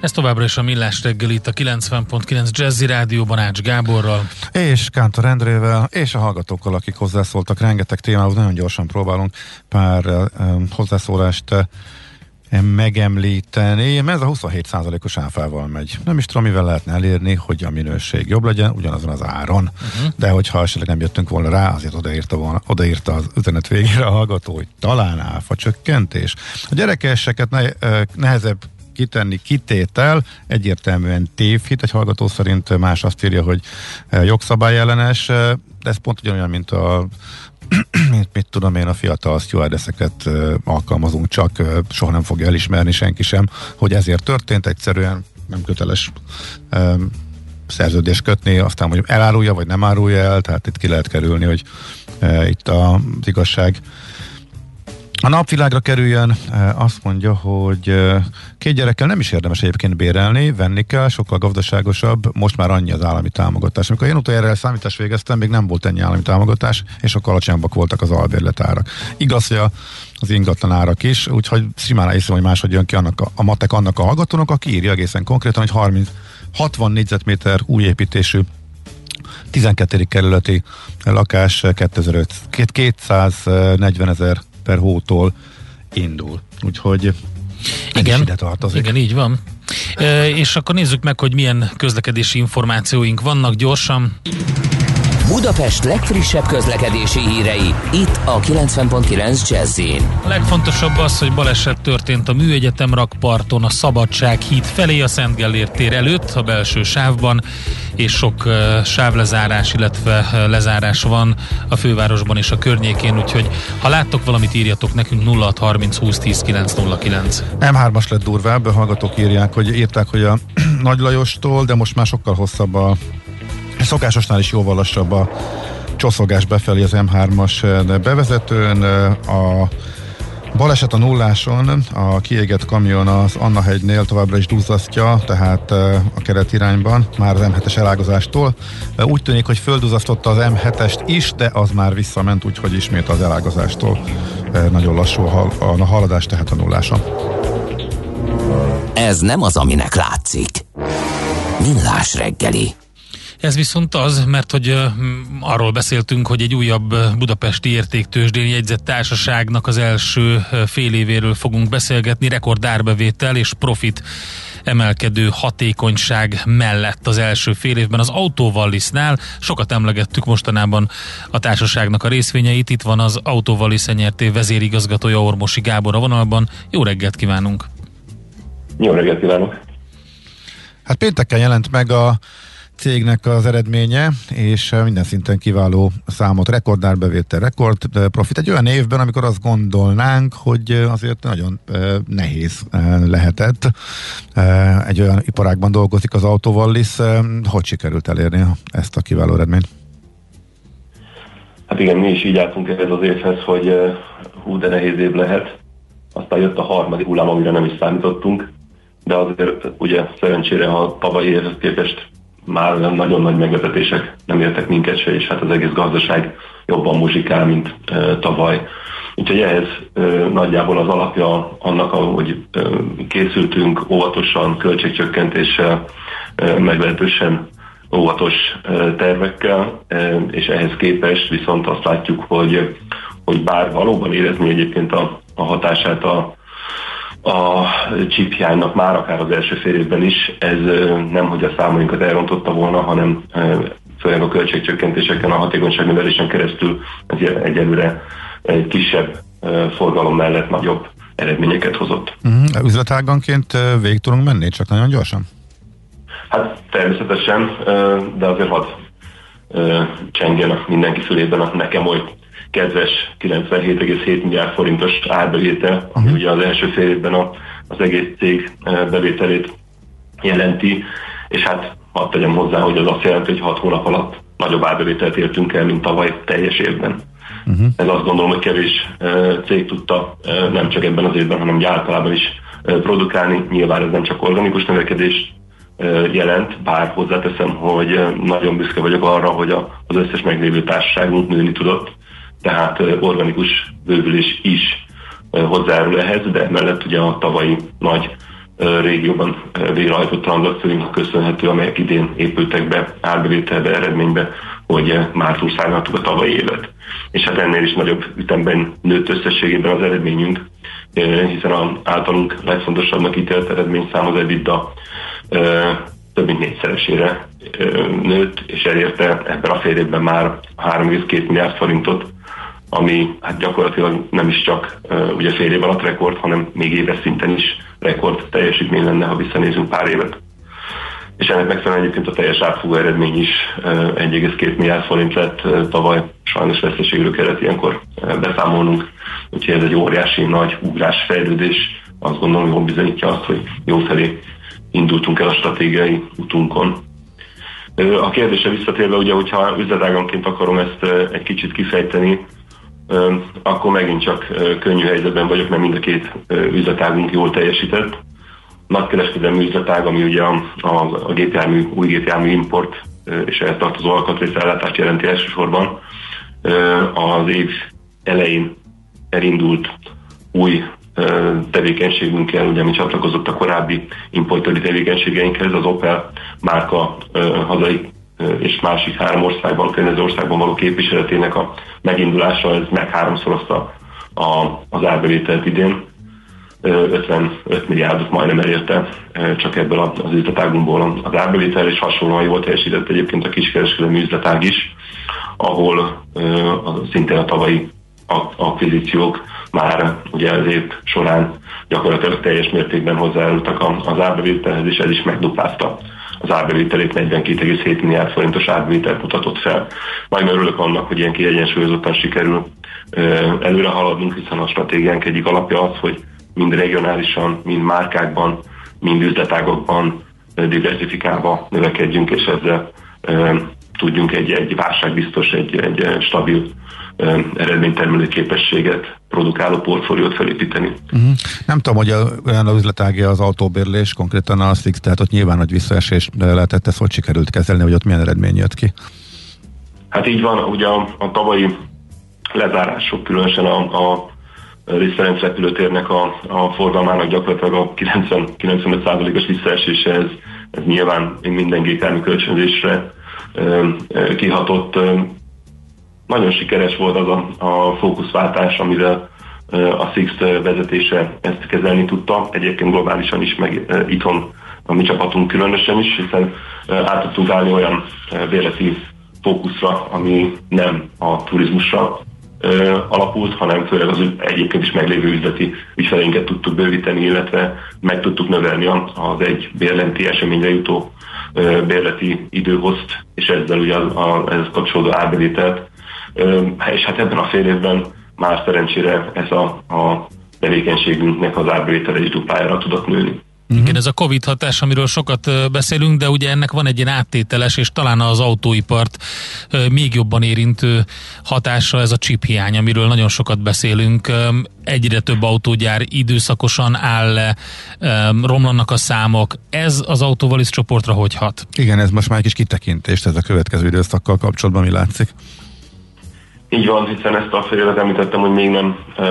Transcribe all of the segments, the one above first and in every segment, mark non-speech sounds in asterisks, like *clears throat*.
Ez továbbra is a Millás reggel itt a 90.9 Jazzy Rádióban Ács Gáborral. És Kántor Endrével, és a hallgatókkal, akik hozzászóltak. Rengeteg témához nagyon gyorsan próbálunk pár um, hozzászólást uh, megemlíteni. Ez a 27%-os áfával megy. Nem is tudom, mivel lehetne elérni, hogy a minőség jobb legyen, ugyanazon az áron. Uh-huh. De hogyha esetleg nem jöttünk volna rá, azért odaírta, volna, odaírta az üzenet végére a hallgató, hogy talán áfa csökkentés. A gyerekeseket ne, nehezebb kitenni kitétel, egyértelműen tévhit, egy hallgató szerint más azt írja, hogy eh, jogszabályellenes, eh, de ez pont ugyanolyan, mint a *clears throat* mit, mit tudom én, a fiatal stewardesseket uh, alkalmazunk, csak soha nem fogja elismerni senki sem, hogy ezért történt, egyszerűen nem köteles szerződést kötni, aztán hogy elárulja, vagy nem árulja el, tehát itt ki lehet kerülni, hogy uh, itt az igazság a napvilágra kerüljön, azt mondja, hogy két gyerekkel nem is érdemes egyébként bérelni, venni kell, sokkal gazdaságosabb, most már annyi az állami támogatás. Amikor én utoljára számítás végeztem, még nem volt ennyi állami támogatás, és sokkal alacsonyabbak voltak az albérletárak. Igaz, hogy az ingatlan árak is, úgyhogy simán hiszem, hogy máshogy jön ki annak a, a matek annak a hallgatónak, aki írja egészen konkrétan, hogy 30, 60 négyzetméter új építésű 12. kerületi lakás 2005, 240 ezer per hótól indul. Úgyhogy igen, ide tartozik. Igen, így van. E, és akkor nézzük meg, hogy milyen közlekedési információink vannak gyorsan. Budapest legfrissebb közlekedési hírei, itt a 90.9 jazz A legfontosabb az, hogy baleset történt a Műegyetem rakparton, a Szabadság híd felé, a Szent Gellért tér előtt, a belső sávban, és sok uh, sávlezárás, illetve uh, lezárás van a fővárosban és a környékén, úgyhogy ha láttok valamit, írjatok nekünk 0630 20 10 909. M3-as lett durvább, hallgatók írják, hogy írták, hogy a *clears throat* Nagy Lajostól, de most már sokkal hosszabb a Szokásosnál is jóval lassabb a csoszogás befelé az M3-as eh, bevezetőn. Eh, a Baleset a nulláson, a kiégett kamion az Anna hegynél továbbra is duzzasztja, tehát eh, a keret irányban, már az M7-es elágazástól. Úgy tűnik, hogy földuzasztotta az M7-est is, de az már visszament, úgyhogy ismét az elágazástól nagyon lassú a haladás, tehát a nulláson. Ez nem az, aminek látszik. Millás reggeli. Ez viszont az, mert hogy arról beszéltünk, hogy egy újabb budapesti értéktősdén jegyzett társaságnak az első fél évéről fogunk beszélgetni, rekord árbevétel és profit emelkedő hatékonyság mellett az első fél évben az Autovallisnál sokat emlegettük mostanában a társaságnak a részvényeit. Itt van az Autovallis NRT vezérigazgatója Ormosi Gábor a vonalban. Jó reggelt kívánunk! Jó reggelt kívánok! Hát pénteken jelent meg a cégnek az eredménye, és eh, minden szinten kiváló számot, rekordárbevétel, rekord eh, profit. Egy olyan évben, amikor azt gondolnánk, hogy eh, azért nagyon nehéz lehetett. Egy olyan iparágban dolgozik az Autovallis. Hogy sikerült elérni ezt a kiváló eredményt? Hát igen, mi is így álltunk ehhez az évhez, hogy hú, de nehéz év lehet. Aztán jött a harmadik hullám, amire nem is számítottunk, de azért ugye szerencsére, ha tavalyi évhez képest már nagyon nagy meglepetések nem értek minket se, és hát az egész gazdaság jobban muzsikál, mint e, tavaly. Úgyhogy ehhez e, nagyjából az alapja annak, ahogy e, készültünk óvatosan, költségcsökkentéssel, e, meglehetősen óvatos e, tervekkel, e, és ehhez képest viszont azt látjuk, hogy, hogy bár valóban érezni egyébként a, a hatását a a chiphiánynak már akár az első fél évben is, ez nem, hogy a számainkat elrontotta volna, hanem főleg a költségcsökkentéseken, a hatékonyságnövelésen keresztül egyelőre egy kisebb forgalom mellett nagyobb eredményeket hozott. Uh-huh. Üzletáganként végig tudunk menni, csak nagyon gyorsan? Hát természetesen, de azért hadd csengjen mindenki fülében nekem oly kedves 97,7 milliárd forintos árbevétel, ami ugye az első fél évben a, az egész cég eh, bevételét jelenti, és hát hadd tegyem hozzá, hogy az azt jelenti, hogy 6 hónap alatt nagyobb árbevételt értünk el, mint tavaly teljes évben. Uh-huh. Ez azt gondolom, hogy kevés cég tudta nem csak ebben az évben, hanem általában is produkálni. Nyilván ez nem csak organikus növekedés jelent, bár hozzáteszem, hogy nagyon büszke vagyok arra, hogy az összes meglévő társaságunk nőni tudott, tehát organikus bővülés is hozzájárul ehhez, de mellett ugye a tavalyi nagy régióban végrehajtott tranzakcióinknak köszönhető, amelyek idén épültek be árbevételbe, eredménybe, hogy már túlszállhattuk a tavalyi évet. És hát ennél is nagyobb ütemben nőtt összességében az eredményünk, hiszen az általunk legfontosabbnak ítélt eredményszám az EBITDA több mint négyszeresére nőtt, és elérte ebben a fél évben már 3,2 milliárd forintot, ami hát gyakorlatilag nem is csak uh, ugye fél év alatt rekord, hanem még éves szinten is rekord teljesítmény lenne, ha visszanézünk pár évet. És ennek megfelelően egyébként a teljes átfogó eredmény is uh, 1,2 milliárd forint lett uh, tavaly, sajnos veszteségről kellett ilyenkor uh, beszámolnunk, úgyhogy ez egy óriási nagy ugrás fejlődés, azt gondolom, hogy bizonyítja azt, hogy jó felé indultunk el a stratégiai utunkon. A kérdése visszatérve, ugye, hogyha üzletáganként akarom ezt egy kicsit kifejteni, akkor megint csak könnyű helyzetben vagyok, mert mind a két üzletágunk jól teljesített. Nagykereskedelmi üzletág, ami ugye a, a, a gépjármű, új gépjármű import és ehhez tartozó alkatrészellátást jelenti elsősorban. Az év elején elindult új tevékenységünkkel, ugye mi csatlakozott a korábbi importőri tevékenységeinkhez, az Opel márka hazai és másik három országban, környező országban való képviseletének a megindulása, ez meg háromszorozta a, az árbevételt idén. 55 milliárdot majdnem elérte csak ebből az üzletágunkból az árbevétel, és hasonlóan jól teljesített egyébként a kiskereskedelmi üzletág is, ahol szintén a tavalyi akvizíciók már ugye az év során gyakorlatilag teljes mértékben hozzájárultak az árbevételhez, és ez is megduplázta az árbevételét 42,7 milliárd forintos árbevételt mutatott fel. Nagyon örülök annak, hogy ilyen kiegyensúlyozottan sikerül előre haladnunk, hiszen a stratégiánk egyik alapja az, hogy mind regionálisan, mind márkákban, mind üzletágokban diversifikálva növekedjünk, és ezzel tudjunk egy, egy válságbiztos, egy, egy stabil eredménytermelő képességet, produkáló portfóliót felépíteni. Uh-huh. Nem tudom, hogy olyan az üzletágja az autóbérlés, konkrétan a Six, tehát ott nyilván nagy visszaesés lehetett, ezt hogy sikerült kezelni, hogy ott milyen eredmény jött ki? Hát így van, ugye a, a tavalyi lezárások, különösen a, a Liszt repülőtérnek a, a forgalmának gyakorlatilag a 90-95%-os visszaesése, ez, ez nyilván minden gépjármű kölcsönzésre kihatott. Nagyon sikeres volt az a, a fókuszváltás, amivel a Six vezetése ezt kezelni tudta. Egyébként globálisan is, meg itthon a mi csapatunk különösen is, hiszen át tudtunk állni olyan bérleti fókuszra, ami nem a turizmusra alapult, hanem főleg az egyébként is meglévő üzleti ügyfeleinket tudtuk bővíteni, illetve meg tudtuk növelni az egy bérlenti eseményre jutó bérleti időhozt, és ezzel ugye a, a, ez kapcsolódó árbevételt. És hát ebben a fél évben már szerencsére ez a, a tevékenységünknek az árbevétele is duplájára tudott nőni. Uh-huh. Igen, ez a Covid hatás, amiről sokat beszélünk, de ugye ennek van egy ilyen áttételes, és talán az autóipart még jobban érintő hatása ez a chip hiány, amiről nagyon sokat beszélünk. Egyre több autógyár időszakosan áll le, romlanak a számok. Ez az autóvalisz csoportra hogy hat? Igen, ez most már egy kis kitekintést, ez a következő időszakkal kapcsolatban mi látszik? Így van, hiszen ezt a fél említettem, hogy még nem e,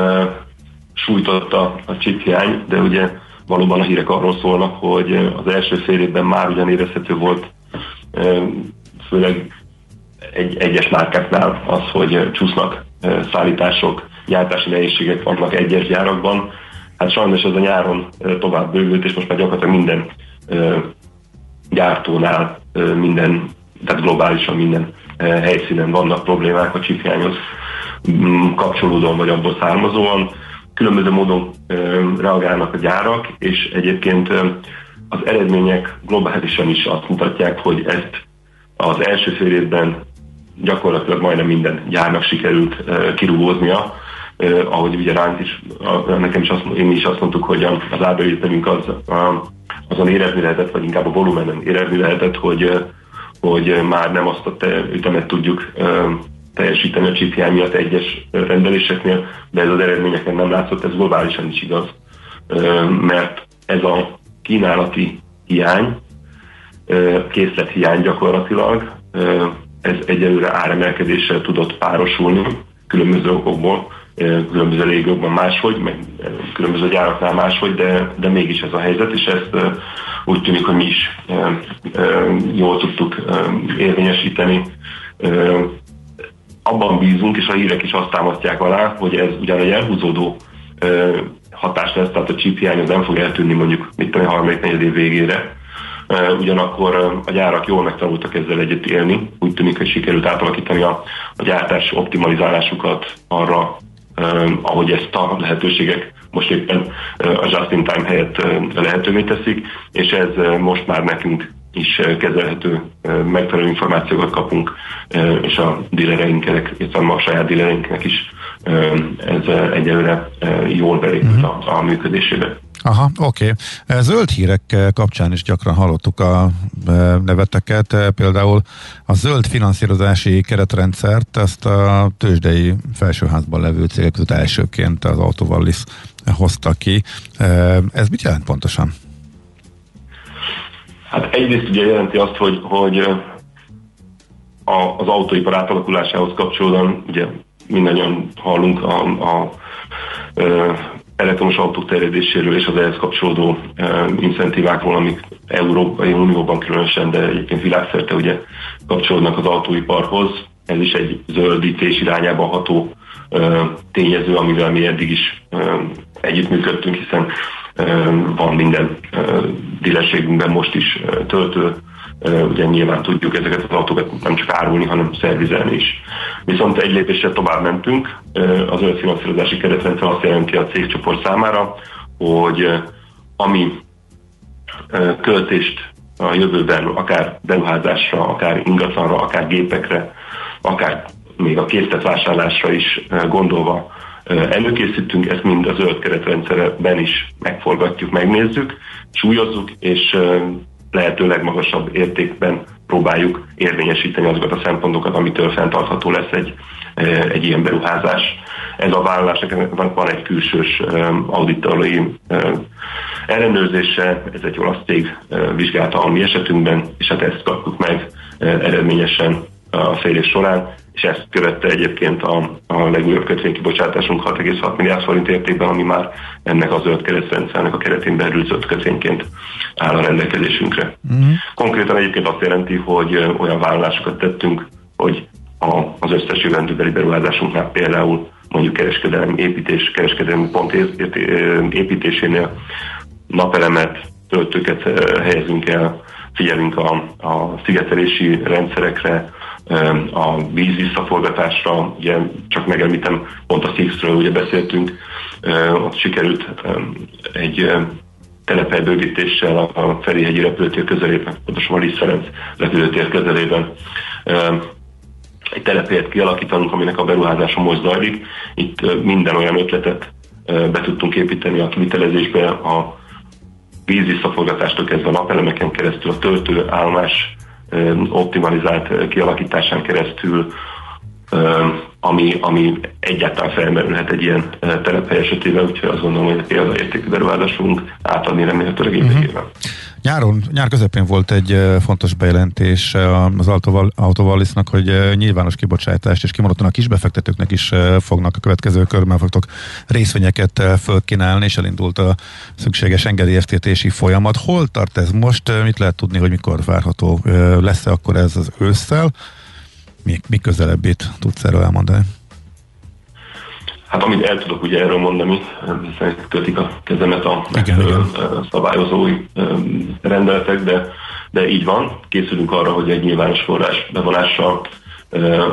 sújtotta a chip hiány, de ugye valóban a hírek arról szólnak, hogy az első fél évben már ugyan érezhető volt, főleg egy, egyes márkáknál az, hogy csúsznak szállítások, gyártási nehézségek vannak egyes gyárakban. Hát sajnos ez a nyáron tovább bővült, és most már gyakorlatilag minden gyártónál, minden, tehát globálisan minden helyszínen vannak problémák a csiphiányhoz mm, kapcsolódóan vagy abból származóan. Különböző módon reagálnak a gyárak, és egyébként az eredmények globálisan is azt mutatják, hogy ezt az első fél évben gyakorlatilag majdnem minden gyárnak sikerült kirúgóznia, ahogy ugye ránk is, nekem is azt, én is azt mondtuk, hogy az árbevételünk az, azon érezni lehetett, vagy inkább a volumenen érezni lehetett, hogy, hogy már nem azt a te, ütemet tudjuk teljesíteni a chip hiány miatt egyes rendeléseknél, de ez az eredményeken nem látszott, ez globálisan is igaz, mert ez a kínálati hiány, készlethiány gyakorlatilag, ez egyelőre áremelkedéssel tudott párosulni különböző okokból, különböző régiókban máshogy, meg különböző gyáraknál máshogy, de, de mégis ez a helyzet, és ezt úgy tűnik, hogy mi is jól tudtuk érvényesíteni. Abban bízunk, és a hírek is azt támasztják alá, hogy ez ugyan egy elhúzódó hatás lesz, tehát a chip hiány az nem fog eltűnni mondjuk mit tudom, a harmadik negyed év végére, ugyanakkor a gyárak jól megtanultak ezzel együtt élni. Úgy tűnik, hogy sikerült átalakítani a, a gyártás optimalizálásukat arra, ahogy ezt a lehetőségek most éppen a just-in-time helyett lehetővé teszik, és ez most már nekünk is kezelhető, megfelelő információkat kapunk, és a dílereinknek, illetve a saját dílereinknek is ez egyelőre jól belépett uh-huh. a, a működésébe. Aha, oké. Okay. Zöld hírek kapcsán is gyakran hallottuk a neveteket, például a zöld finanszírozási keretrendszert, ezt a tőzsdei felsőházban levő cégek között elsőként az Autovallis hozta ki. Ez mit jelent pontosan? Hát egyrészt ugye jelenti azt, hogy, hogy a, az autóipar átalakulásához kapcsolódóan ugye mindannyian hallunk a, a, a elektromos autók terjedéséről és az ehhez kapcsolódó incentívákról, amik Európai Unióban különösen, de egyébként világszerte ugye kapcsolódnak az autóiparhoz. Ez is egy zöldítés irányába ható tényező, amivel mi eddig is együttműködtünk, hiszen van minden dílességünkben most is töltő, ugye nyilván tudjuk ezeket az autókat nem csak árulni, hanem szervizelni is. Viszont egy lépéssel tovább mentünk, az finanszírozási keretrendszer azt jelenti a cégcsoport számára, hogy ami költést a jövőben akár beruházásra, akár ingatlanra, akár gépekre, akár még a készletvásárlásra is gondolva előkészítünk, ezt mind a zöld keretrendszerben is megforgatjuk, megnézzük, súlyozzuk, és lehető legmagasabb értékben próbáljuk érvényesíteni azokat a szempontokat, amitől fenntartható lesz egy, egy ilyen beruházás. Ez a vállalásnak van egy külsős auditori ellenőrzése, ez egy olasz cég vizsgálta a mi esetünkben, és hát ezt kaptuk meg eredményesen a fél év során, és ezt követte egyébként a, a legújabb kötvénykibocsátásunk 6,6 milliárd forint értékben, ami már ennek a zöld keresztrendszernek a keretén belül zöld kötvényként áll a rendelkezésünkre. Uh-huh. Konkrétan egyébként azt jelenti, hogy olyan vállalásokat tettünk, hogy a, az összes jövendőbeli beruházásunknál például mondjuk kereskedelmi építés, kereskedelmi pont építésénél napelemet, töltőket helyezünk el, figyelünk a, a szigetelési rendszerekre, a víz visszaforgatásra, ugye csak megemlítem, pont a Sixről ugye beszéltünk, ott sikerült egy telephely a Ferihegyi repülőtér közelében, pontosan a Liszt repülőtér közelében egy telephelyet kialakítanunk, aminek a beruházása most zajlik. Itt minden olyan ötletet be tudtunk építeni a kivitelezésbe, a vízvisszaforgatástól kezdve a napelemeken keresztül, a töltőállomás optimalizált kialakításán keresztül, ami, ami egyáltalán felmerülhet egy ilyen telephely esetében, úgyhogy azt gondolom, hogy példaértékű beruházásunk átadni remélhetőleg évekében. Uh-huh. Nyáron, nyár közepén volt egy fontos bejelentés az Autovallisnak, hogy nyilvános kibocsátást és kimondottan a kisbefektetőknek is fognak a következő körben fogtok részvényeket fölkínálni, és elindult a szükséges engedélyeztetési folyamat. Hol tart ez most? Mit lehet tudni, hogy mikor várható? Lesz-e akkor ez az ősszel? Mi, mi közelebbit tudsz erről elmondani? Hát amit el tudok ugye erről mondani, hiszen kötik a kezemet a igen, igen. szabályozói rendeletek, de, de így van. Készülünk arra, hogy egy nyilvános forrás bevonással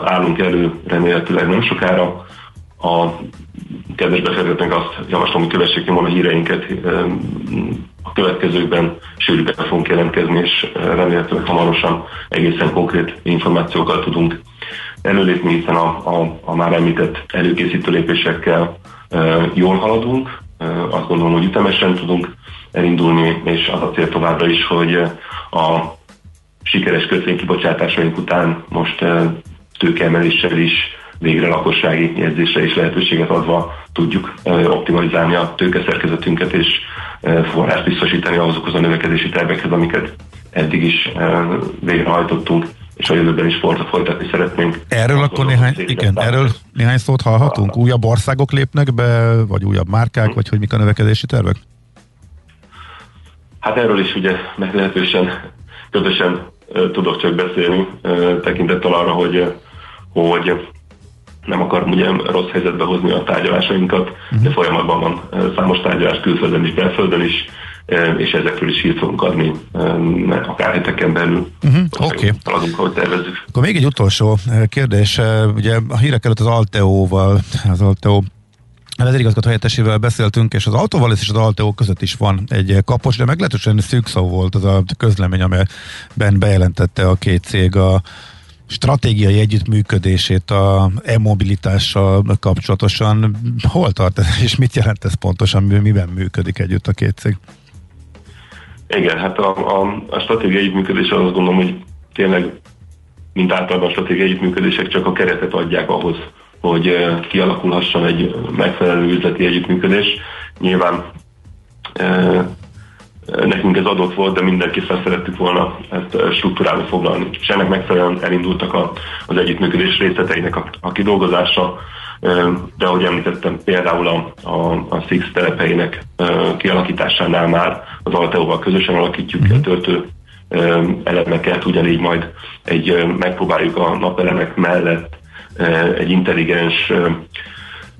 állunk elő remélhetőleg nem sokára. A kedves befektetőnek azt javaslom, hogy kövessék nyomon a híreinket. A következőkben sűrűbben fogunk jelentkezni, és remélhetőleg hamarosan egészen konkrét információkkal tudunk előlépni, hiszen a, a, a már említett előkészítő lépésekkel jól haladunk. Azt gondolom, hogy ütemesen tudunk elindulni, és az a cél továbbra is, hogy a sikeres kötvénykibocsátásaink után most tőkeemeléssel is végre lakossági jegyzésre is lehetőséget adva tudjuk optimalizálni a tőkeszerkezetünket és forrást biztosítani azokhoz a növekedési tervekhez, amiket eddig is végrehajtottunk és a jövőben is folytatni szeretnénk. Erről akkor néhány, igen, erről néhány szót hallhatunk? Újabb országok lépnek be, vagy újabb márkák, vagy hogy mik a növekedési tervek? Hát erről is ugye meglehetősen közösen tudok csak beszélni, tekintettel arra, hogy, hogy nem akarom ugye rossz helyzetbe hozni a tárgyalásainkat, uh-huh. de folyamatban van számos tárgyalás külföldön is, belföldön is, és ezekről is hírt fogunk adni, akár heteken belül. Uh-huh. Oké. Okay. Tervezzük. Akkor még egy utolsó kérdés. Ugye a hírek előtt az Alteo-val, az Alteo vezérigazgató helyettesével beszéltünk, és az Autóval és az Alteo között is van egy kapos, de meglehetősen szűk szó volt az a közlemény, amelyben bejelentette a két cég a stratégiai együttműködését a e-mobilitással kapcsolatosan. Hol tart ez, és mit jelent ez pontosan, miben működik együtt a két cég? Igen, hát a, a, a stratégiai együttműködés azt gondolom, hogy tényleg mint általában a stratégiai együttműködések csak a keretet adják ahhoz, hogy eh, kialakulhasson egy megfelelő üzleti együttműködés. Nyilván e, nekünk ez adott volt, de mindenképpen szerettük volna ezt eh, struktúrálni foglalni. És ennek megfelelően elindultak a, az együttműködés részleteinek a, a kidolgozása, de ahogy említettem, például a, a, a Six telephelyének kialakításánál már az Alteóval közösen alakítjuk ki a mhm. töltő elemeket, ugyanígy majd egy, megpróbáljuk a napelemek mellett egy intelligens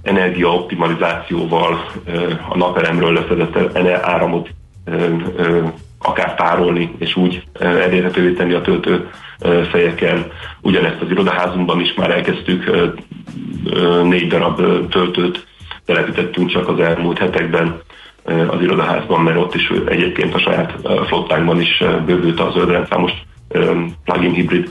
energiaoptimalizációval a napelemről leszedett áramot akár tárolni, és úgy elérhetővé tenni a töltő fejeken. Ugyanezt az irodaházunkban is már elkezdtük, négy darab töltőt telepítettünk csak az elmúlt hetekben az irodaházban, mert ott is egyébként a saját flottánkban is bővült az zöldrendszám, most plug-in hibrid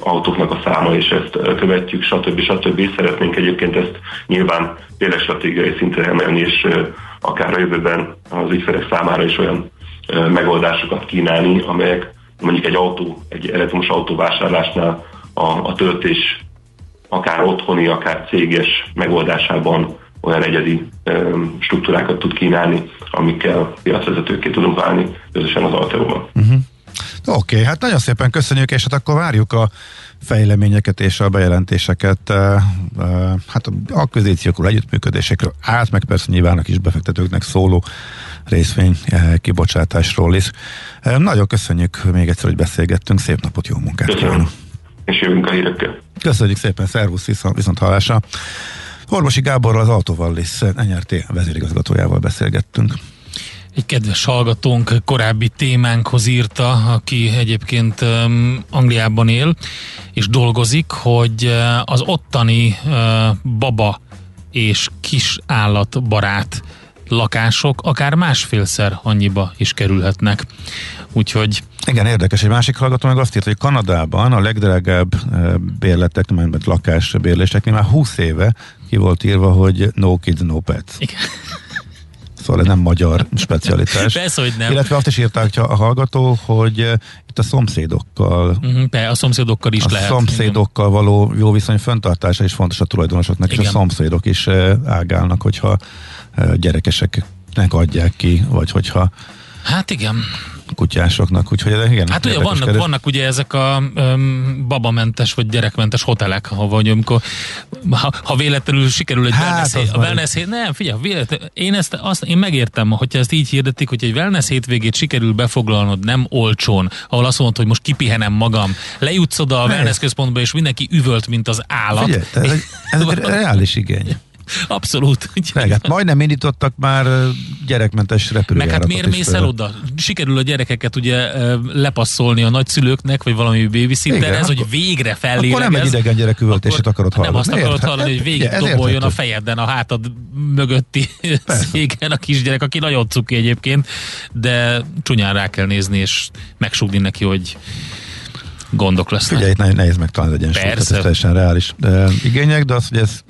autóknak a száma, és ezt követjük, stb. stb. Szeretnénk egyébként ezt nyilván tényleg stratégiai szintre emelni, és akár a jövőben az ügyfelek számára is olyan megoldásokat kínálni, amelyek mondjuk egy autó, egy elektromos autó vásárlásnál a, a töltés akár otthoni, akár céges megoldásában olyan egyedi struktúrákat tud kínálni, amikkel piacvezetőké tudunk válni közösen az Alteóban. Uh-huh. Oké, okay, hát nagyon szépen köszönjük, és hát akkor várjuk a fejleményeket és a bejelentéseket, hát a akvizíciókról, együttműködésekről, át meg persze nyilván a kis befektetőknek szóló részvény uh, kibocsátásról is. Uh, nagyon köszönjük még egyszer, hogy beszélgettünk, szép napot, jó munkát Köszönöm. És jövünk a hírekkel. Köszönjük szépen, szervusz, viszont, viszont hallásra. Orvosi Gáborral az Autovallis NRT vezérigazgatójával beszélgettünk. Egy kedves hallgatónk korábbi témánkhoz írta, aki egyébként um, Angliában él és dolgozik, hogy uh, az ottani uh, baba és kis állatbarát lakások akár másfélszer annyiba is kerülhetnek. Úgyhogy... Igen, érdekes. Egy másik hallgató meg azt írta, hogy Kanadában a legdrágább bérletek, mert lakásbérléseknél már 20 éve ki volt írva, hogy no kids, no pets. Igen. Szóval ez nem magyar specialitás. Persze, hogy nem. Illetve azt is írták a hallgató, hogy eh, itt a szomszédokkal. Uh-huh, a szomszédokkal is a lehet. A szomszédokkal igen. való jó viszony föntartása is fontos a tulajdonosoknak, igen. és a szomszédok is eh, ágálnak, hogyha eh, gyerekeseknek adják ki, vagy hogyha Hát igen kutyásoknak, úgyhogy ez igen. Hát ugye vannak, vannak ugye ezek a um, babamentes vagy gyerekmentes hotelek, ha vagy amikor, ha, ha véletlenül sikerül egy hát, wellness, hét, a wellness hét, nem, figyelj, véletlenül, én ezt azt, én megértem, hogyha ezt így hirdetik, hogy egy wellness hétvégét sikerül befoglalnod nem olcsón, ahol azt mondod, hogy most kipihenem magam, lejutsz oda a wellness központba, és mindenki üvölt, mint az állat. Figyelj, ez, egy, ez *laughs* egy reális igény. Abszolút. Meg, hát majdnem indítottak már gyerekmentes repülőjáratot. Meg hát miért mész el oda? Sikerül a gyerekeket ugye lepasszolni a nagyszülőknek, vagy valami babysitter, ez, hogy végre fellélek. Akkor nem egy idegen gyerek üvöltését akarod hallani. Nem azt akarod Ért? hallani, hogy végig hát, doboljon a fejeden a hátad mögötti *laughs* széken a kisgyerek, aki nagyon cuki egyébként, de csúnyán rá kell nézni, és megsugni neki, hogy gondok lesznek. Figyelj, itt nehéz, nehéz megtalálni az egyensúlyt, ez teljesen reális de igények, de az, hogy ez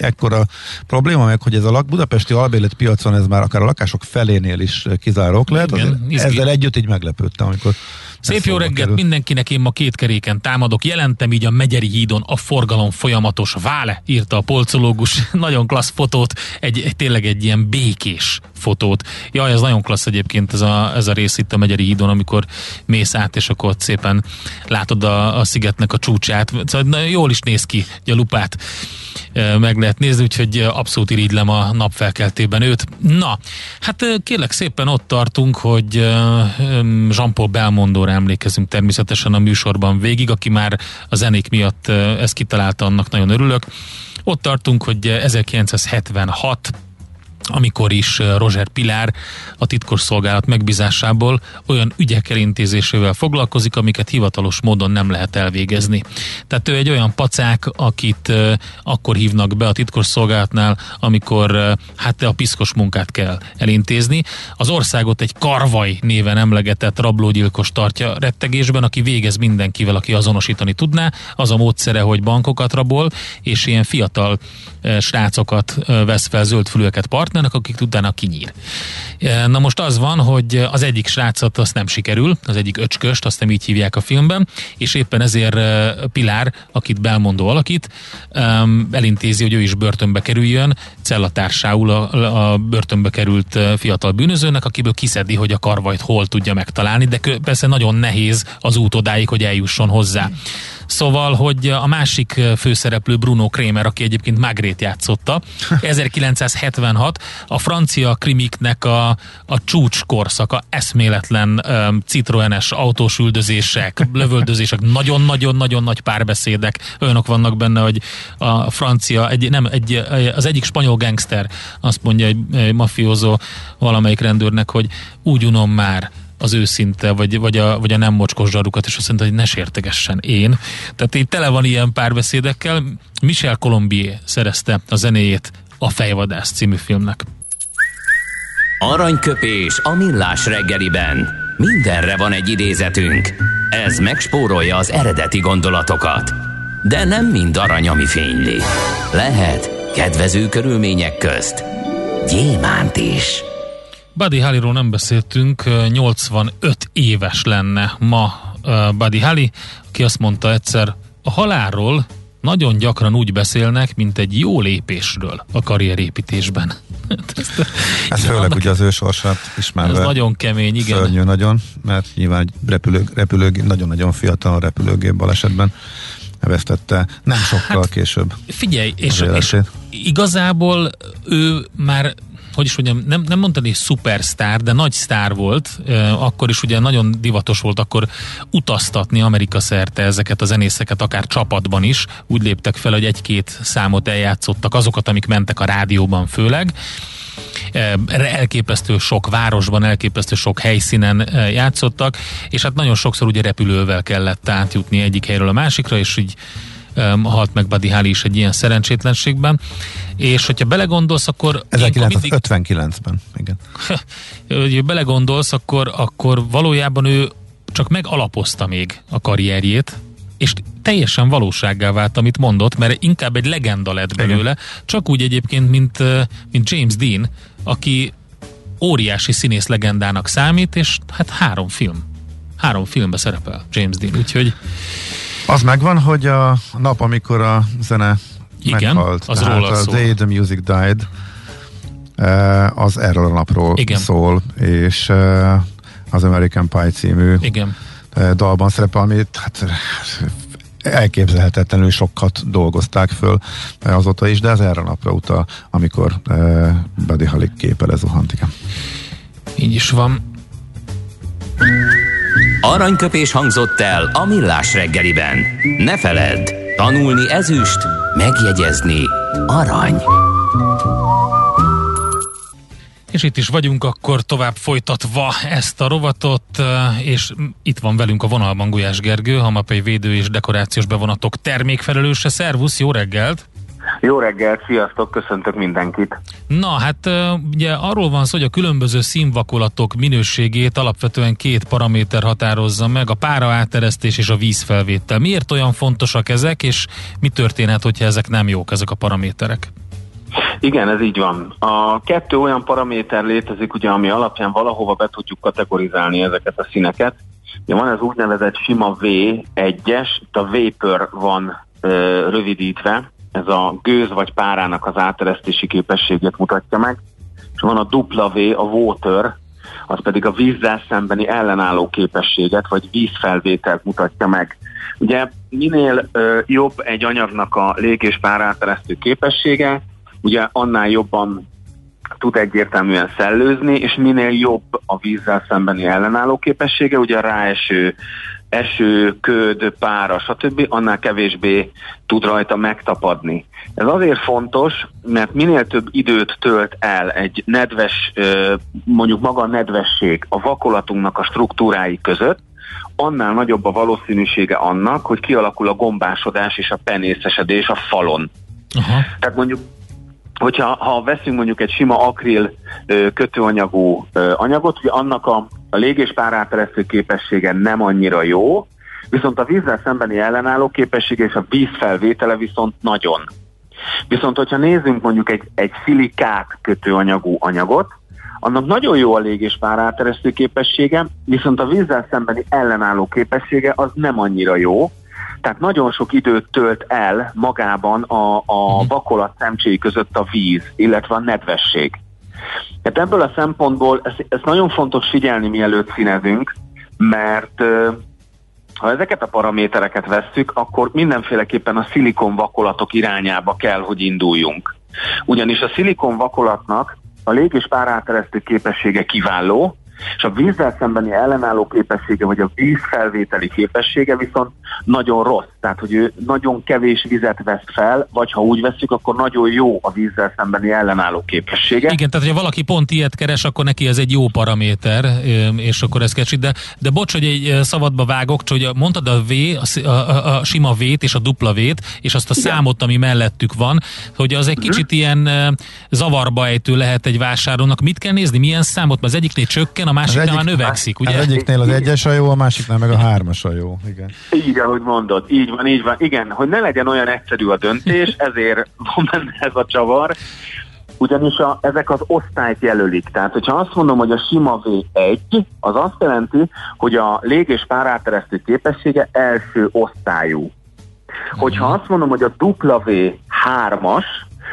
ekkora probléma meg, hogy ez a budapesti albélet piacon ez már akár a lakások felénél is kizárók lehet, Igen, ezzel együtt így meglepődtem, amikor Szép jó reggelt kerül. mindenkinek, én ma két keréken támadok. Jelentem így a Megyeri hídon a forgalom folyamatos vále, írta a polcológus. *laughs* nagyon klassz fotót, egy, egy, tényleg egy ilyen békés fotót. Jaj, ez nagyon klassz egyébként ez a, ez a rész itt a Megyeri hídon, amikor mész át, és akkor ott szépen látod a, a szigetnek a csúcsát. Szóval jól is néz ki, a lupát meg lehet nézni, úgyhogy abszolút irigylem a napfelkeltében őt. Na, hát kérlek szépen ott tartunk, hogy Jean-Paul Belmondóra emlékezünk természetesen a műsorban végig, aki már a zenék miatt ezt kitalálta, annak nagyon örülök. Ott tartunk, hogy 1976 amikor is Roger Pilár a titkosszolgálat megbízásából olyan ügyek elintézésével foglalkozik, amiket hivatalos módon nem lehet elvégezni. Tehát ő egy olyan pacák, akit akkor hívnak be a titkosszolgálatnál, amikor hát a piszkos munkát kell elintézni. Az országot egy karvaj néven emlegetett rablógyilkos tartja rettegésben, aki végez mindenkivel, aki azonosítani tudná. Az a módszere, hogy bankokat rabol, és ilyen fiatal srácokat vesz fel zöldfülőket partnernek, akik utána kinyír. Na most az van, hogy az egyik srácot azt nem sikerül, az egyik öcsköst, azt nem így hívják a filmben, és éppen ezért Pilár, akit Belmondó alakít, elintézi, hogy ő is börtönbe kerüljön, cellatársául a, a börtönbe került fiatal bűnözőnek, akiből kiszedi, hogy a karvajt hol tudja megtalálni, de persze nagyon nehéz az út odáig, hogy eljusson hozzá. Szóval, hogy a másik főszereplő Bruno Kramer, aki egyébként Magrét játszotta, *laughs* 1976 a francia krimiknek a, a csúcs korszaka, eszméletlen um, citroenes autós üldözések, *laughs* lövöldözések, nagyon-nagyon-nagyon nagy párbeszédek, olyanok vannak benne, hogy a francia, egy, nem, egy, az egyik spanyol gangster azt mondja egy, egy mafiózó valamelyik rendőrnek, hogy úgy unom már, az őszinte, vagy, vagy, a, vagy a nem mocskos zsarukat, és azt mondta, hogy ne sértegessen én. Tehát így tele van ilyen párbeszédekkel. Michel Colombier szerezte a zenéjét a Fejvadász című filmnek. Aranyköpés a millás reggeliben. Mindenre van egy idézetünk. Ez megspórolja az eredeti gondolatokat. De nem mind arany, ami fényli. Lehet kedvező körülmények közt gyémánt is. Buddy Hollyról nem beszéltünk, 85 éves lenne ma Buddy Holly, aki azt mondta egyszer, a halálról nagyon gyakran úgy beszélnek, mint egy jó lépésről a karrierépítésben. *laughs* ezt, ez főleg annak, ugye az ő sorsát ismerve. Ez nagyon kemény, igen. Szörnyű nagyon, mert nyilván egy repülő, repülőgép, nagyon-nagyon fiatal repülőgép balesetben vesztette nem sokkal hát, később. Figyelj, és, és igazából ő már hogy is mondjam, nem, nem mondani szupersztár, de nagy sztár volt, akkor is ugye nagyon divatos volt akkor utaztatni Amerika szerte ezeket a zenészeket, akár csapatban is, úgy léptek fel, hogy egy-két számot eljátszottak, azokat, amik mentek a rádióban főleg, elképesztő sok városban, elképesztő sok helyszínen játszottak, és hát nagyon sokszor ugye repülővel kellett átjutni egyik helyről a másikra, és így halt meg Buddy Holly is egy ilyen szerencsétlenségben. És hogyha belegondolsz, akkor... 1959-ben, igen. *laughs* Hogyha belegondolsz, akkor, akkor valójában ő csak megalapozta még a karrierjét, és teljesen valósággá vált, amit mondott, mert inkább egy legenda lett belőle, Igen. csak úgy egyébként, mint, mint James Dean, aki óriási színész legendának számít, és hát három film. Három filmbe szerepel James Dean, úgyhogy az megvan, hogy a nap, amikor a zene Igen, meghalt, az tehát róla a szól. Day the Music Died, eh, az erről a napról Igen. szól, és eh, az American Pie című Igen. Eh, dalban szerepel, amit hát elképzelhetetlenül sokat dolgozták föl azóta is, de ez erre a napra utal, amikor Buddy Holly képe lezuhant, igen. Így is van. Aranyköpés hangzott el a millás reggeliben. Ne feledd, tanulni ezüst, megjegyezni arany. És itt is vagyunk akkor tovább folytatva ezt a rovatot, eh, és itt van velünk a vonalban Gulyás Gergő, Hamapei Védő és Dekorációs Bevonatok termékfelelőse. Szervusz, jó reggelt! Jó reggelt, sziasztok, köszöntök mindenkit. Na, hát ugye arról van szó, hogy a különböző színvakolatok minőségét alapvetően két paraméter határozza meg, a pára áteresztés és a vízfelvétel. Miért olyan fontosak ezek, és mi történhet, hogyha ezek nem jók, ezek a paraméterek? Igen, ez így van. A kettő olyan paraméter létezik, ugye, ami alapján valahova be tudjuk kategorizálni ezeket a színeket, Ugye van az úgynevezett sima V1-es, itt a Vapor van ö, rövidítve, ez a gőz vagy párának az áteresztési képességet mutatja meg, és van a W, a Water, az pedig a vízzel szembeni ellenálló képességet, vagy vízfelvételt mutatja meg. Ugye minél ö, jobb egy anyagnak a lég- és páráteresztő képessége, ugye annál jobban tud egyértelműen szellőzni, és minél jobb a vízzel szembeni ellenálló képessége, ugye a ráeső eső, köd, pára, stb., annál kevésbé tud rajta megtapadni. Ez azért fontos, mert minél több időt tölt el egy nedves, mondjuk maga a nedvesség a vakolatunknak a struktúrái között, annál nagyobb a valószínűsége annak, hogy kialakul a gombásodás és a penészesedés a falon. Aha. Tehát mondjuk hogyha ha veszünk mondjuk egy sima akril kötőanyagú anyagot, ugye annak a, a légés páráteresztő képessége nem annyira jó, viszont a vízzel szembeni ellenálló képessége és a vízfelvétele viszont nagyon. Viszont, hogyha nézzünk mondjuk egy, egy szilikát kötőanyagú anyagot, annak nagyon jó a légés páráteresztő képessége, viszont a vízzel szembeni ellenálló képessége az nem annyira jó, tehát nagyon sok időt tölt el magában a, a mhm. vakolat szemcséi között a víz, illetve a nedvesség. Tehát ebből a szempontból ez, ez nagyon fontos figyelni, mielőtt színezünk, mert ha ezeket a paramétereket vesszük, akkor mindenféleképpen a szilikon vakolatok irányába kell, hogy induljunk. Ugyanis a szilikon vakolatnak a lég- és páráteresztő képessége kiváló, és a vízzel szembeni ellenálló képessége, vagy a vízfelvételi képessége viszont nagyon rossz. Tehát, hogy ő nagyon kevés vizet vesz fel, vagy ha úgy veszük, akkor nagyon jó a vízzel szembeni ellenálló képessége. Igen, tehát, hogyha valaki pont ilyet keres, akkor neki ez egy jó paraméter, és akkor ez kicsit. De, de bocs, hogy egy szabadba vágok, hogy mondtad a V, a, a, a sima V-t és a dupla V-t, és azt a Igen. számot, ami mellettük van, hogy az egy kicsit uh-huh. ilyen zavarba ejtő lehet egy vásárlónak. Mit kell nézni? Milyen számot? Mert az egyiknél csökken, a másiknál egyik, már növekszik, ugye? Az egyiknél az egyes a jó, a másiknál meg a hármas a jó. Igen. Így, ahogy mondod, így van, így van. Igen, hogy ne legyen olyan egyszerű a döntés, *laughs* ezért van benne ez a csavar. Ugyanis a, ezek az osztályt jelölik. Tehát, hogyha azt mondom, hogy a sima V1, az azt jelenti, hogy a lég- és páráteresztő képessége első osztályú. Hogyha mhm. azt mondom, hogy a W3-as,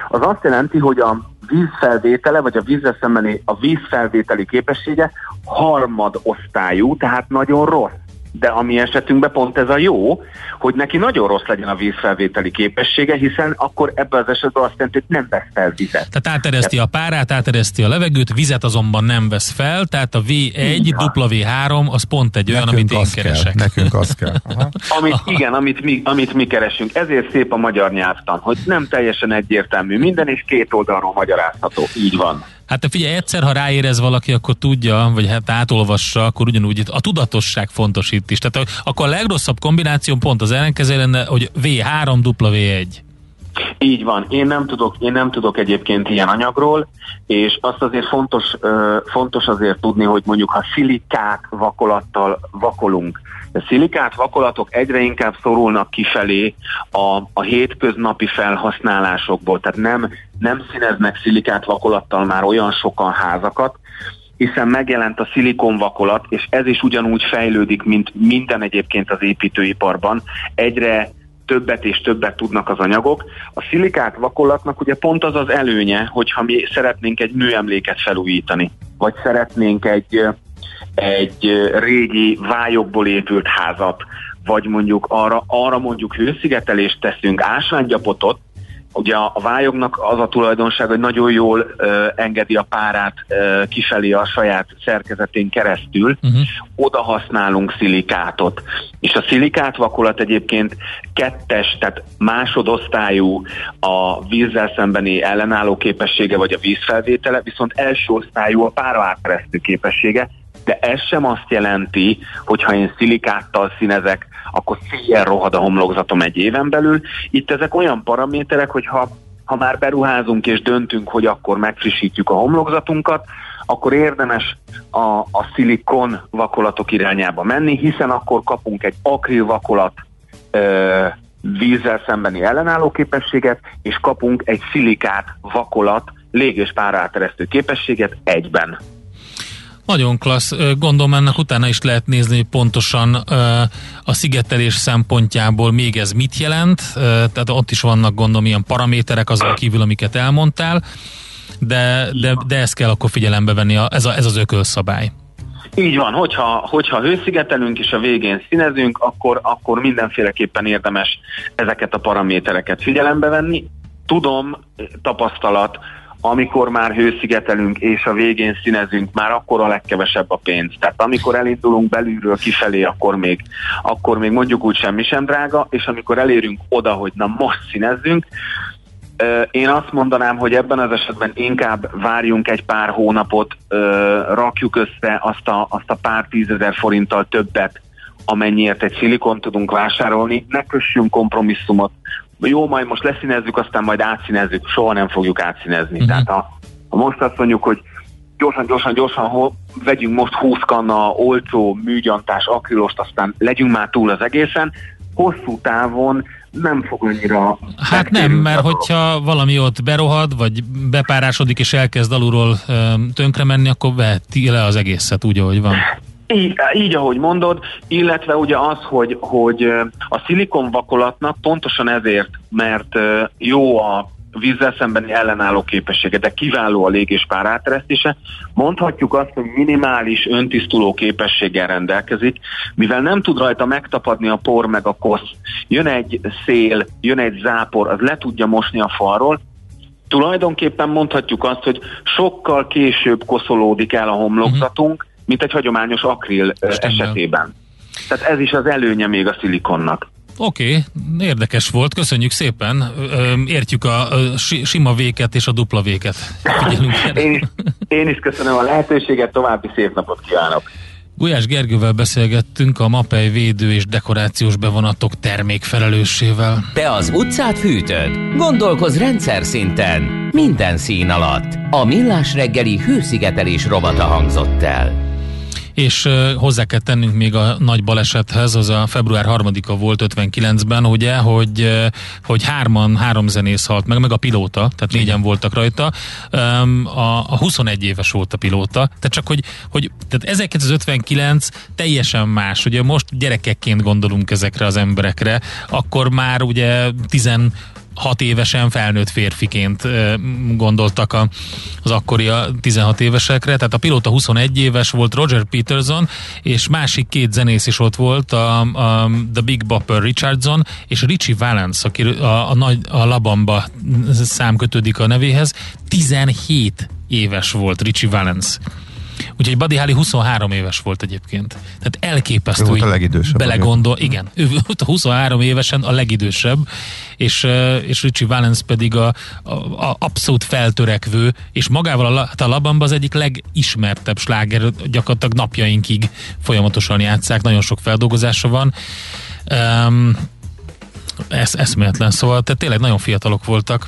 az azt jelenti, hogy a vízfelvétele, vagy a vízre szembeni a vízfelvételi képessége harmad osztályú, tehát nagyon rossz de a mi esetünkben pont ez a jó, hogy neki nagyon rossz legyen a vízfelvételi képessége, hiszen akkor ebben az esetben azt jelenti, hogy nem vesz fel vizet. Tehát átereszti a párát, átereszti a levegőt, vizet azonban nem vesz fel, tehát a V1, W3 az pont egy olyan, Nekünk amit én keresek. Kell. Nekünk az kell. Aha. *laughs* amit, igen, amit mi, amit mi keresünk. Ezért szép a magyar nyelvtan, hogy nem teljesen egyértelmű minden, és két oldalról magyarázható. Így van. Hát figyelj, egyszer, ha ráérez valaki, akkor tudja, vagy hát átolvassa, akkor ugyanúgy a tudatosság fontos itt is. Tehát akkor a legrosszabb kombináció pont az ellenkező lenne, hogy V3 W1. Így van. Én nem tudok, én nem tudok egyébként ilyen anyagról, és azt azért fontos, fontos azért tudni, hogy mondjuk ha szilikát vakolattal vakolunk, a szilikát vakolatok egyre inkább szorulnak kifelé a, a hétköznapi felhasználásokból, tehát nem, nem színeznek szilikát vakolattal már olyan sokan házakat, hiszen megjelent a szilikonvakolat, és ez is ugyanúgy fejlődik, mint minden egyébként az építőiparban. Egyre többet és többet tudnak az anyagok. A szilikát vakolatnak ugye pont az az előnye, hogyha mi szeretnénk egy műemléket felújítani, vagy szeretnénk egy egy régi vályokból épült házat, vagy mondjuk arra, arra mondjuk hőszigetelést teszünk, ásványgyapotot, ugye a, a vályognak az a tulajdonság, hogy nagyon jól ö, engedi a párát ö, kifelé a saját szerkezetén keresztül, uh-huh. oda használunk szilikátot. És a szilikát vakolat egyébként kettes, tehát másodosztályú a vízzel szembeni ellenálló képessége, vagy a vízfelvétele, viszont első osztályú a pára átkeresztő képessége, de ez sem azt jelenti, hogy ha én szilikáttal színezek, akkor széjjel rohad a homlokzatom egy éven belül. Itt ezek olyan paraméterek, hogy ha, ha már beruházunk és döntünk, hogy akkor megfrissítjük a homlokzatunkat, akkor érdemes a, a szilikon vakolatok irányába menni, hiszen akkor kapunk egy akril vakolat ö, vízzel szembeni ellenálló képességet, és kapunk egy szilikát vakolat lég- és páráteresztő képességet egyben. Nagyon klassz. Gondolom ennek utána is lehet nézni, hogy pontosan a szigetelés szempontjából még ez mit jelent. Tehát ott is vannak gondolom ilyen paraméterek azon kívül, amiket elmondtál, de, de, de ezt kell akkor figyelembe venni, ez, a, ez az ökölszabály. Így van, hogyha, hogyha hőszigetelünk és a végén színezünk, akkor, akkor mindenféleképpen érdemes ezeket a paramétereket figyelembe venni. Tudom, tapasztalat, amikor már hőszigetelünk és a végén színezünk, már akkor a legkevesebb a pénz. Tehát amikor elindulunk belülről kifelé, akkor még, akkor még mondjuk úgy semmi sem drága, és amikor elérünk oda, hogy na most színezzünk, én azt mondanám, hogy ebben az esetben inkább várjunk egy pár hónapot, rakjuk össze azt a, azt a pár tízezer forinttal többet, amennyiért egy szilikon tudunk vásárolni, ne kössünk kompromisszumot. Jó, majd most leszínezzük, aztán majd átszínezzük, soha nem fogjuk átszínezni. Uh-huh. Tehát ha, ha most azt mondjuk, hogy gyorsan, gyorsan, gyorsan hol, vegyünk most 20 kanna olcsó műgyantás akrilost, aztán legyünk már túl az egészen, hosszú távon nem fog annyira... Hát nem, mert hogyha valami ott berohad, vagy bepárásodik és elkezd alulról tönkre menni, akkor veheti le az egészet úgy, ahogy van. Így, így, ahogy mondod, illetve ugye az, hogy, hogy a szilikonvakolatnak pontosan ezért, mert jó a vízzel szembeni ellenálló képessége, de kiváló a légés páráteresztése. Mondhatjuk azt, hogy minimális öntisztuló képességgel rendelkezik, mivel nem tud rajta megtapadni a por meg a kosz. Jön egy szél, jön egy zápor, az le tudja mosni a falról, Tulajdonképpen mondhatjuk azt, hogy sokkal később koszolódik el a homlokzatunk, uh-huh. Mint egy hagyományos akril Stimmel. esetében. Tehát ez is az előnye még a szilikonnak. Oké, okay, érdekes volt, köszönjük szépen. Értjük a sima véket és a dupla véket. én, is, én is köszönöm a lehetőséget, további szép napot kívánok. Gulyás Gergővel beszélgettünk a Mapei védő és dekorációs bevonatok termékfelelősével. Te az utcát fűtöd? Gondolkoz rendszer szinten. Minden szín alatt. A Millás reggeli hőszigetelés robata hangzott el és hozzá kell tennünk még a nagy balesethez, az a február 3-a volt 59-ben, ugye, hogy, hogy hárman, három zenész halt meg, meg a pilóta, tehát négyen voltak rajta. A, a 21 éves volt a pilóta, tehát csak hogy, hogy tehát 1959 teljesen más, ugye most gyerekekként gondolunk ezekre az emberekre, akkor már ugye 10 hat évesen felnőtt férfiként gondoltak a, az akkori 16 évesekre, tehát a pilóta 21 éves volt Roger Peterson, és másik két zenész is ott volt, a, a The Big Bopper Richardson, és Richie Valens, aki a, a, nagy, a Labamba szám kötődik a nevéhez, 17 éves volt Richie Valens. Úgyhogy Buddy Holly 23 éves volt egyébként. Tehát elképesztő, ő volt a legidősebb. Belegondol, igen. Ő volt a 23 évesen a legidősebb, és, és Richie Valens pedig a, a, a abszolút feltörekvő, és magával a, hát a Labamba az egyik legismertebb sláger, gyakorlatilag napjainkig folyamatosan játszák, nagyon sok feldolgozása van. Um, ez eszméletlen, szóval tehát tényleg nagyon fiatalok voltak.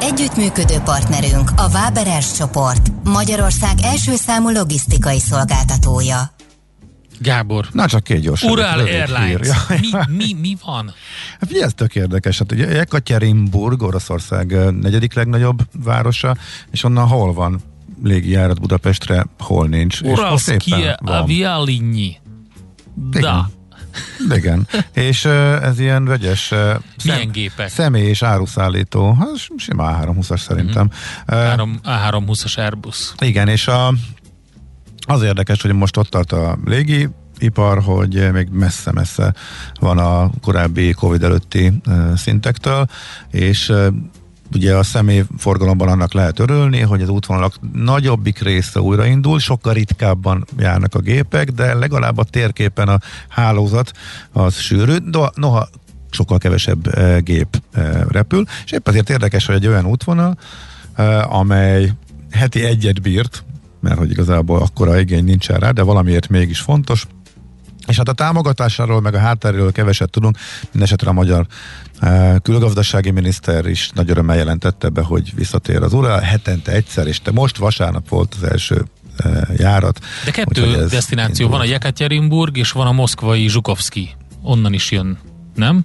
Együttműködő partnerünk a Váberes csoport, Magyarország első számú logisztikai szolgáltatója. Gábor. Na csak két gyors. Ural Airlines. Mi, mi, mi van? Hát ez tök érdekes. Hát ugye Ekaterinburg, Oroszország negyedik legnagyobb városa, és onnan hol van légijárat Budapestre, hol nincs. Uralszki Avialinyi. Da. Igen. És ez ilyen vegyes Milyen gépek? Személy és áruszállító. Hát simán A320-as szerintem. Uh-huh. A320-as Airbus. Igen, és a, az érdekes, hogy most ott tart a légi ipar, hogy még messze-messze van a korábbi Covid előtti szintektől, és ugye a személyforgalomban annak lehet örülni, hogy az útvonalak nagyobbik része újraindul, sokkal ritkábban járnak a gépek, de legalább a térképen a hálózat az sűrű, de noha sokkal kevesebb e, gép e, repül, és épp azért érdekes, hogy egy olyan útvonal, e, amely heti egyet bírt, mert hogy igazából akkora igény nincsen rá, de valamiért mégis fontos, És hát a támogatásáról, meg a hátteréről keveset tudunk. Mindenesetre a magyar uh, külgazdasági miniszter is nagy örömmel jelentette be, hogy visszatér az ura hetente egyszer, és te most vasárnap volt az első uh, járat. De kettő destináció indul. van, a Jekaterinburg és van a moszkvai Zsukovszki. Onnan is jön, nem?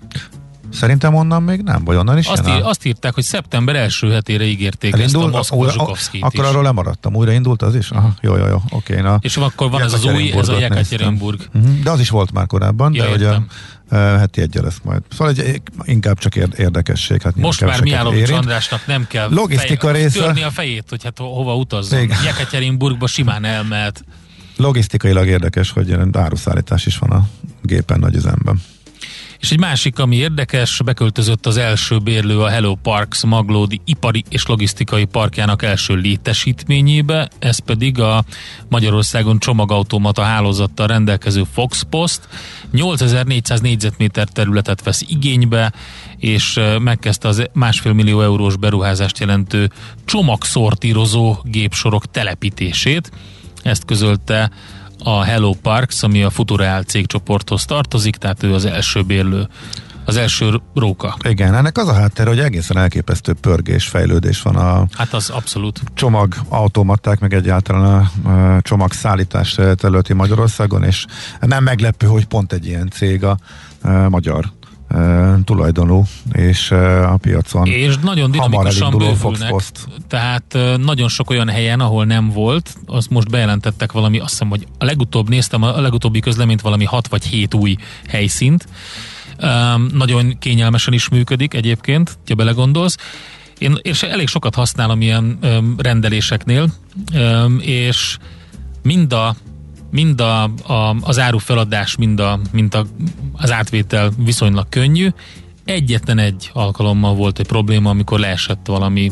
Szerintem onnan még nem, vagy onnan is azt, ír, azt írták, hogy szeptember első hetére ígérték Elindul, ezt a Moszkva Zsukovszkit Akkor is. arról lemaradtam, újra indult az is? Aha, jó, jó, jó, oké. Na. És akkor van ez az új, ez a Jekaterinburg. Uh-huh. De az is volt már korábban, ja, de ugye uh, heti egyre lesz majd. Szóval egy, inkább csak érdekesség. Hát Most már Miálovics Andrásnak nem kell Logisztika fej, része. törni a fejét, hogy hát hova utazzon. Jekaterinburgba simán elmehet. Logisztikailag érdekes, hogy áruszállítás is van a gépen nagy üzemben. És egy másik, ami érdekes, beköltözött az első bérlő a Hello Parks Maglódi ipari és logisztikai parkjának első létesítményébe, ez pedig a Magyarországon csomagautomata hálózattal rendelkező Fox Post. 8400 négyzetméter területet vesz igénybe, és megkezdte az másfél millió eurós beruházást jelentő csomagszortírozó gépsorok telepítését. Ezt közölte a Hello Parks, ami a Futureal cégcsoporthoz tartozik, tehát ő az első bérlő az első róka. Igen, ennek az a háttér, hogy egészen elképesztő pörgés, fejlődés van a hát az abszolút. csomag automaták, meg egyáltalán a csomag szállítás területi Magyarországon, és nem meglepő, hogy pont egy ilyen cég a, a magyar tulajdonú, és a piacon És nagyon dinamikusan bővülnek, tehát nagyon sok olyan helyen, ahol nem volt, azt most bejelentettek valami, azt hiszem, hogy a legutóbb néztem, a legutóbbi közleményt valami 6 vagy 7 új helyszínt, nagyon kényelmesen is működik egyébként, ha belegondolsz, én és elég sokat használom ilyen rendeléseknél, és mind a mind a, a, az árufeladás, mind, a, mind a, az átvétel viszonylag könnyű. Egyetlen egy alkalommal volt egy probléma, amikor leesett valami,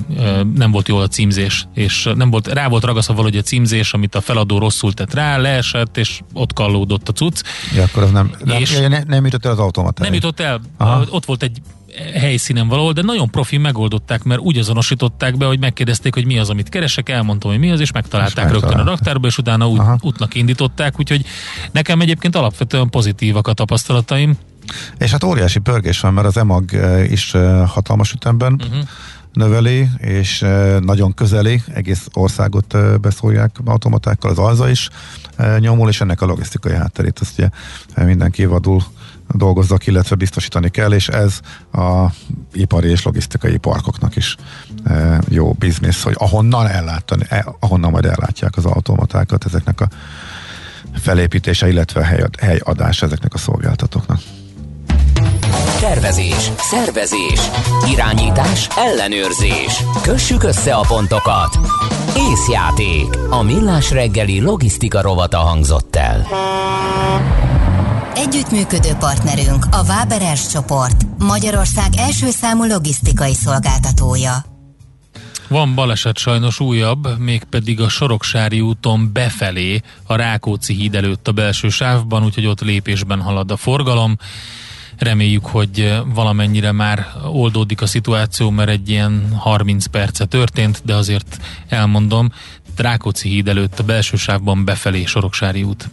nem volt jól a címzés, és nem volt, rá volt ragaszva valahogy a címzés, amit a feladó rosszul tett rá, leesett, és ott kallódott a cucc. Ja, akkor az nem, nem, és nem, nem jutott el az automatára. Nem jutott el, Aha. ott volt egy helyszínen valahol, de nagyon profi megoldották, mert úgy azonosították be, hogy megkérdezték, hogy mi az, amit keresek, elmondtam, hogy mi az, és megtalálták és rögtön a raktárba, és utána úgy, útnak indították, úgyhogy nekem egyébként alapvetően pozitívak a tapasztalataim. És hát óriási pörgés van, mert az EMAG eh, is eh, hatalmas ütemben uh-huh növeli, és eh, nagyon közeli, egész országot beszólják automatákkal, az alza is nyomul, és ennek a logisztikai hátterét azt ugye mindenki vadul dolgozzak, illetve biztosítani kell, és ez a ipari és logisztikai parkoknak is e, jó biznisz, hogy ahonnan ellátani, e, ahonnan majd ellátják az automatákat, ezeknek a felépítése, illetve hely, helyadás ezeknek a szolgáltatóknak. Tervezés, szervezés, irányítás, ellenőrzés. Kössük össze a pontokat. Észjáték. A millás reggeli logisztika rovata hangzott el. Együttműködő partnerünk a Váberes csoport, Magyarország első számú logisztikai szolgáltatója. Van baleset sajnos újabb, mégpedig a Soroksári úton befelé, a Rákóczi híd előtt a belső sávban, úgyhogy ott lépésben halad a forgalom. Reméljük, hogy valamennyire már oldódik a szituáció, mert egy ilyen 30 perce történt, de azért elmondom, Rákóczi híd előtt a belső sávban befelé Soroksári út.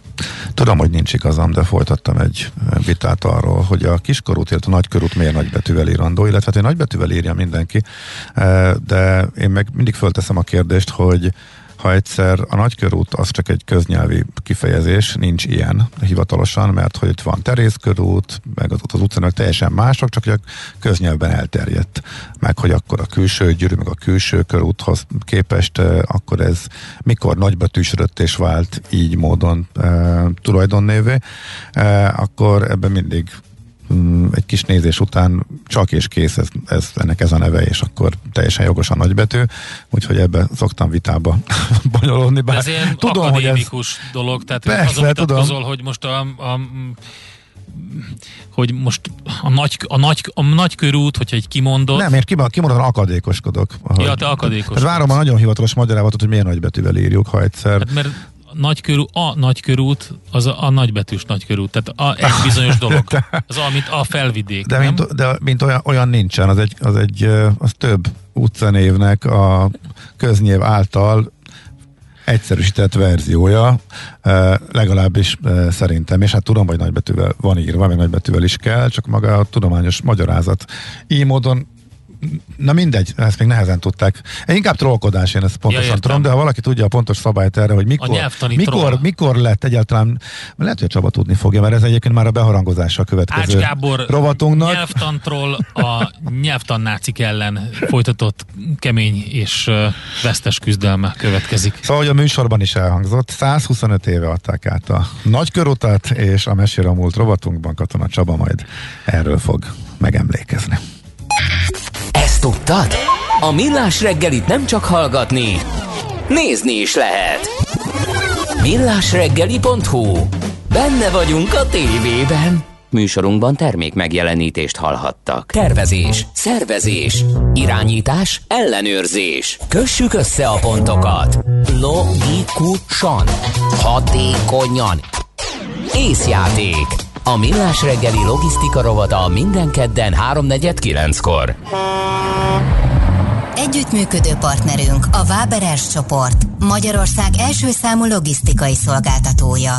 Tudom, hogy nincs igazam, de folytattam egy vitát arról, hogy a kiskorút, illetve a nagykörút miért nagybetűvel írandó, illetve hát nagybetűvel írja mindenki, eh, de én meg mindig fölteszem a kérdést, hogy ha egyszer a nagykörút az csak egy köznyelvi kifejezés, nincs ilyen hivatalosan, mert hogy itt van Terészkörút, meg az, az utcának teljesen mások, csak hogy a köznyelvben elterjedt, meg hogy akkor a külső gyűrű, meg a külső körúthoz képest, akkor ez mikor nagybetűsödött és vált így módon e, tulajdonnévé, e, akkor ebben mindig egy kis nézés után csak és kész, ez, ez, ennek ez a neve, és akkor teljesen jogos a nagybetű, úgyhogy ebbe szoktam vitába *laughs* bonyolódni. Bár ez ilyen tudom, akadémikus hogy ez... dolog, tehát persze, azon tudom. hogy most a, a hogy most a nagy, a nagy, a nagy körút, hogyha egy kimondott... Nem, én kimondottan akadékoskodok. Ja, te akadékos. Hát várom a nagyon hivatalos magyarázatot, hogy miért nagybetűvel írjuk, ha egyszer... Hát mert nagykörú, a nagykörút, az a, a nagybetűs nagykörút, tehát a, egy *laughs* bizonyos dolog. Az amit a felvidék. De, mint, de mint olyan, olyan nincsen, az egy, az egy az több utcanévnek a köznyelv által egyszerűsített verziója, legalábbis szerintem, és hát tudom, hogy nagybetűvel van írva, meg nagybetűvel is kell, csak maga a tudományos magyarázat így módon na mindegy, ezt még nehezen tudták. Inkább trollkodás, én ezt pontosan ja, tudom, de ha valaki tudja a pontos szabályt erre, hogy mikor, mikor, mikor lett egyáltalán, lehet, hogy Csaba tudni fogja, mert ez egyébként már a beharangozása a következő Ács Gábor rovatunknak. nyelvtantroll a nyelvtannácik ellen folytatott kemény és vesztes küzdelme következik. Szóval, hogy a műsorban is elhangzott, 125 éve adták át a nagykörutat, és a mesére a múlt rovatunkban Katona Csaba majd erről fog megemlékezni. Ezt tudtad? A Millás reggelit nem csak hallgatni, nézni is lehet. Millásreggeli.hu Benne vagyunk a tévében. Műsorunkban termék megjelenítést hallhattak. Tervezés, szervezés, irányítás, ellenőrzés. Kössük össze a pontokat. Logikusan, hatékonyan. Észjáték. A Millás reggeli logisztika rovata minden kedden 3.49-kor. Együttműködő partnerünk a Váberes csoport, Magyarország első számú logisztikai szolgáltatója.